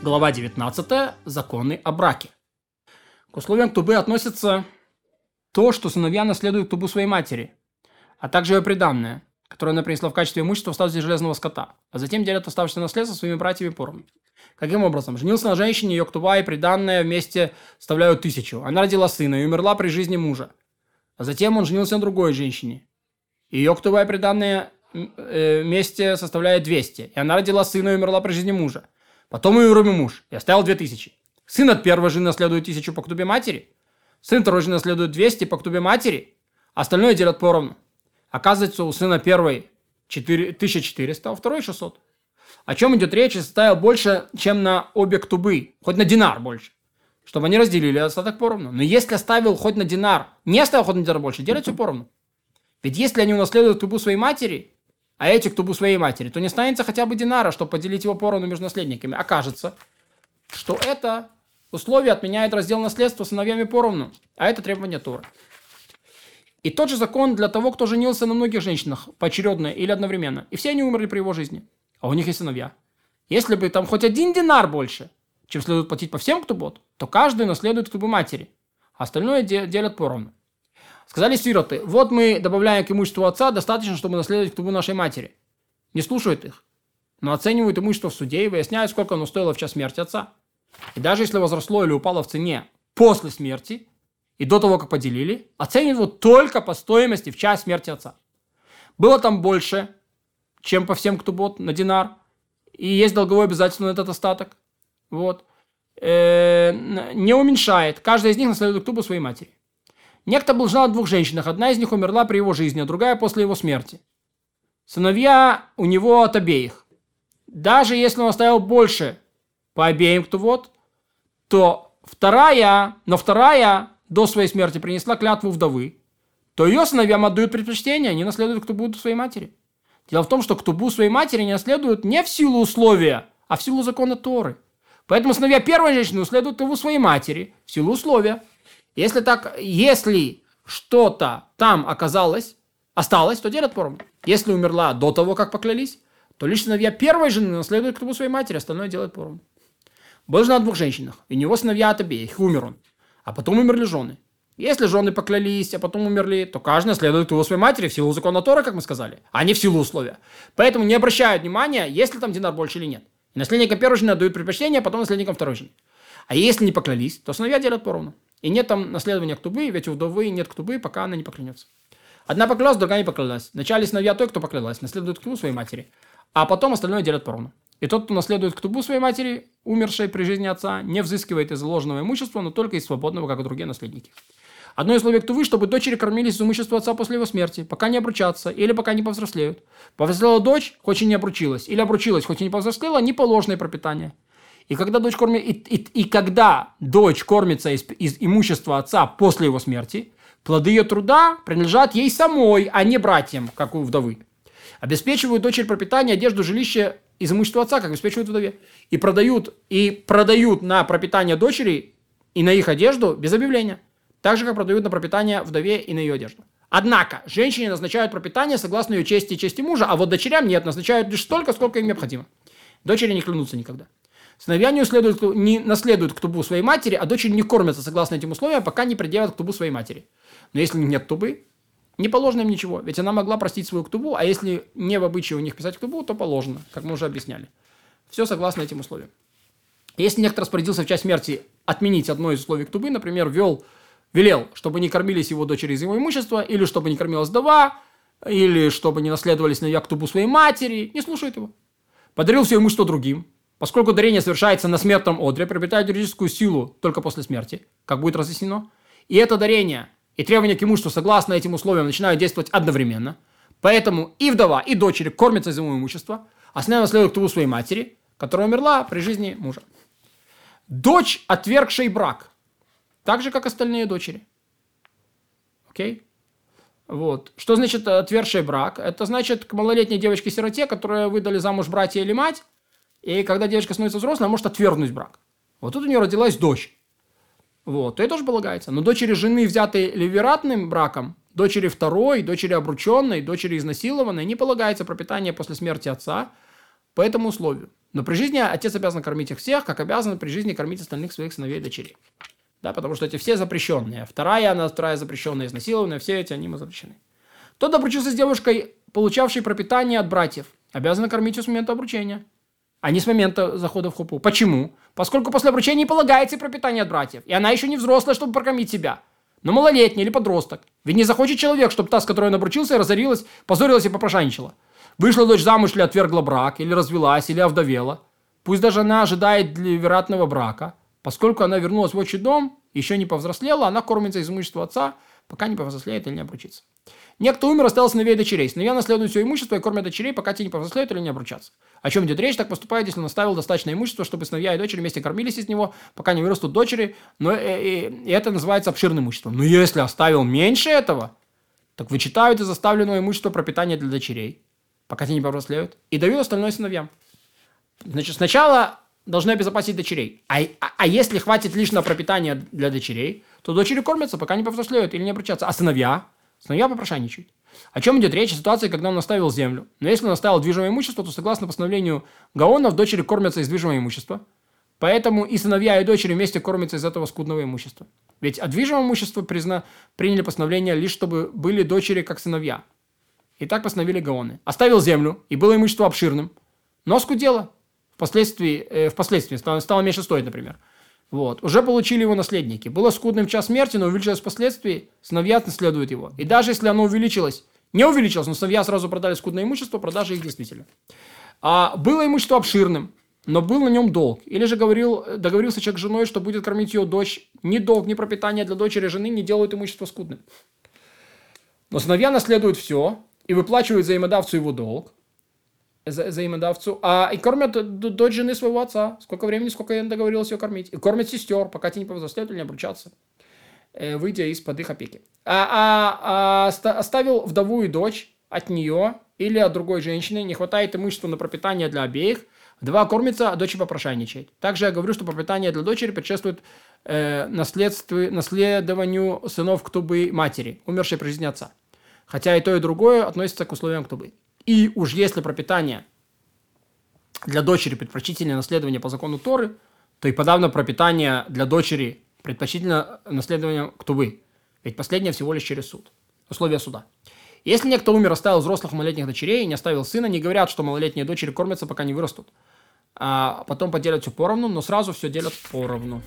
Глава 19. Законы о браке. К условиям тубы относится то, что сыновья наследуют тубу своей матери, а также ее приданное, которое она принесла в качестве имущества в статусе железного скота, а затем делят оставшееся наследство своими братьями поровну. Каким образом? Женился на женщине, ее ктуба и приданное вместе составляют тысячу. Она родила сына и умерла при жизни мужа. А затем он женился на другой женщине. Ее ктуба и приданное э, вместе составляет 200. И она родила сына и умерла при жизни мужа. Потом ее умер муж и оставил 2000. Сын от первой жены наследует 1000 по ктубе матери. Сын второй жены наследует 200 по ктубе матери. Остальное делят поровну. Оказывается, у сына первой 4, 1400, а у второй 600. О чем идет речь, если составил больше, чем на обе ктубы, хоть на динар больше, чтобы они разделили остаток поровну. Но если оставил хоть на динар, не оставил хоть на динар больше, делят все поровну. Ведь если они унаследуют ктубу своей матери, а эти ктубу своей матери, то не останется хотя бы динара, чтобы поделить его поровну между наследниками. Окажется, что это условие отменяет раздел наследства сыновьями поровну, а это требование Торы. И тот же закон для того, кто женился на многих женщинах, поочередно или одновременно. И все они умерли при его жизни. А у них есть сыновья. Если бы там хоть один динар больше, чем следует платить по всем ктубот, то каждый наследует ктубу матери. А остальное делят поровну. Сказали сироты, вот мы добавляем к имуществу отца достаточно, чтобы наследовать ктубу нашей матери. Не слушают их, но оценивают имущество в суде и выясняют, сколько оно стоило в час смерти отца. И даже если возросло или упало в цене после смерти, и до того, как поделили, оценивают только по стоимости в час смерти отца. Было там больше, чем по всем, кто бот, на динар. И есть долговое обязательство на этот остаток. Вот. Э, не уменьшает. Каждая из них наследует ктубу своей матери. Некто был женат двух женщинах. Одна из них умерла при его жизни, а другая после его смерти. Сыновья у него от обеих. Даже если он оставил больше по обеим, кто вот, то вторая, но вторая до своей смерти принесла клятву вдовы, то ее сыновьям отдают предпочтение, они наследуют ктубу своей матери. Дело в том, что ктубу своей матери не наследуют не в силу условия, а в силу закона Торы. Поэтому сыновья первой женщины наследуют ктубу своей матери в силу условия. Если так, если что-то там оказалось, осталось, то делят поровну. Если умерла до того, как поклялись, то лишь сыновья первой жены наследуют ктубу своей матери, остальное делает поровну. Был жена двух женщинах, и у него сыновья от обеих, умер он а потом умерли жены. Если жены поклялись, а потом умерли, то каждый следует его своей матери в силу закона Тора, как мы сказали, а не в силу условия. Поэтому не обращают внимания, есть ли там динар больше или нет. И наследникам первой жены дают предпочтение, а потом наследникам второй жены. А если не поклялись, то сыновья делят поровну. И нет там наследования ктубы, ведь у вдовы нет ктубы, пока она не поклянется. Одна поклялась, другая не поклялась. Вначале сыновья той, кто поклялась, наследуют ктубу своей матери, а потом остальное делят поровну. И тот, кто наследует ктубу своей матери, умершей при жизни отца, не взыскивает из заложенного имущества, но только из свободного, как и другие наследники. Одно из условий ктувы, чтобы дочери кормились из имущества отца после его смерти, пока не обручатся или пока не повзрослеют. Повзрослела дочь, хоть и не обручилась, или обручилась, хоть и не повзрослела, не положенное пропитание. И когда дочь, корми... и, и, и когда дочь кормится из, из имущества отца после его смерти, плоды ее труда принадлежат ей самой, а не братьям, как у вдовы. Обеспечивают дочери пропитание, одежду, жилище из имущества отца, как обеспечивают вдове. И продают, и продают на пропитание дочери и на их одежду без объявления. Так же, как продают на пропитание вдове и на ее одежду. Однако, женщине назначают пропитание согласно ее чести и чести мужа, а вот дочерям нет, назначают лишь столько, сколько им необходимо. Дочери не клянутся никогда. Сыновья не, следуют, не наследуют к тубу своей матери, а дочери не кормятся согласно этим условиям, пока не предъявят к тубу своей матери. Но если нет тубы, не положено им ничего, ведь она могла простить свою ктубу, а если не в обычае у них писать ктубу, то положено, как мы уже объясняли. Все согласно этим условиям. Если некто распорядился в часть смерти отменить одно из условий ктубы, например, вел, велел, чтобы не кормились его дочери из его имущества, или чтобы не кормилась вдова, или чтобы не наследовались на ктубу своей матери, не слушает его. Подарил все имущество другим, поскольку дарение совершается на смертном одре, приобретает юридическую силу только после смерти, как будет разъяснено. И это дарение и требования к имуществу согласно этим условиям начинают действовать одновременно. Поэтому и вдова, и дочери кормятся из его имущества, а с следует к своей матери, которая умерла при жизни мужа. Дочь, отвергшей брак, так же, как остальные дочери. Окей? Вот. Что значит отвергший брак? Это значит к малолетней девочке-сироте, которая выдали замуж братья или мать, и когда девочка становится взрослой, она может отвергнуть брак. Вот тут у нее родилась дочь. Вот, то это тоже полагается. Но дочери жены, взятые ливератным браком, дочери второй, дочери обрученной, дочери изнасилованной, не полагается пропитание после смерти отца по этому условию. Но при жизни отец обязан кормить их всех, как обязан при жизни кормить остальных своих сыновей и дочерей. Да, потому что эти все запрещенные. Вторая, она вторая запрещенная, изнасилованная, все эти, они запрещены. Тот обручился с девушкой, получавшей пропитание от братьев, обязан кормить ее с момента обручения, а не с момента захода в хупу. Почему? Поскольку после обручения полагается пропитание от братьев, и она еще не взрослая, чтобы прокормить себя. Но малолетний или подросток. Ведь не захочет человек, чтобы та, с которой он обручился, разорилась, позорилась и попрошайничала. Вышла дочь замуж или отвергла брак, или развелась, или овдовела. Пусть даже она ожидает для вероятного брака. Поскольку она вернулась в отчий дом, еще не повзрослела, она кормится из имущества отца, пока не повзрослеет или не обручится. Некто умер, остался сыновей и дочерей. Сыновья наследуют все имущество и кормят дочерей, пока те не повзрослеют или не обручатся. О чем идет речь? Так поступает, если он оставил достаточное имущество, чтобы сыновья и дочери вместе кормились из него, пока не вырастут дочери. Но и, э, и, и это называется обширным имуществом. Но если оставил меньше этого, так вычитают из оставленного имущества пропитание для дочерей, пока те не повзрослеют, и дают остальное сыновьям. Значит, сначала должны обезопасить дочерей. А, а, а если хватит лишнего пропитания для дочерей, то дочери кормятся, пока не повзрослеют или не обручатся. А сыновья? Сыновья попрошайничают. О чем идет речь? О ситуации, когда он оставил землю. Но если он оставил движимое имущество, то согласно постановлению Гаонов, дочери кормятся из движимого имущества. Поэтому и сыновья, и дочери вместе кормятся из этого скудного имущества. Ведь от движимого имущества призна... приняли постановление лишь, чтобы были дочери как сыновья. И так постановили Гаоны. Оставил землю, и было имущество обширным, но скудело. Впоследствии, э, впоследствии стало, стало меньше стоить, например. Вот. Уже получили его наследники. Было скудным час смерти, но увеличилось впоследствии, сыновья наследуют его. И даже если оно увеличилось, не увеличилось, но сыновья сразу продали скудное имущество, продажи их действительно. А было имущество обширным, но был на нем долг. Или же говорил, договорился человек с женой, что будет кормить ее дочь. Ни долг, ни пропитание для дочери жены не делают имущество скудным. Но сыновья наследуют все и выплачивают взаимодавцу его долг взаимодавцу, а и кормят дочь жены своего отца. Сколько времени, сколько я договорился ее кормить. И кормят сестер, пока те не повзрослеют или не обручатся, э, выйдя из-под их опеки. А, а, а оставил вдову и дочь от нее или от другой женщины, не хватает имущества на пропитание для обеих, Вдова кормится, а дочь попрошайничает. Также я говорю, что пропитание для дочери предшествует э, наследованию сынов ктубы матери, умершей при жизни отца. Хотя и то, и другое относится к условиям ктубы. И уж если пропитание для дочери предпочтительнее наследование по закону Торы, то и подавно пропитание для дочери предпочтительно наследование ктубы. Ведь последнее всего лишь через суд. Условия суда. Если некто умер, оставил взрослых малолетних дочерей не оставил сына, не говорят, что малолетние дочери кормятся, пока не вырастут. А потом поделят все поровну, но сразу все делят поровну.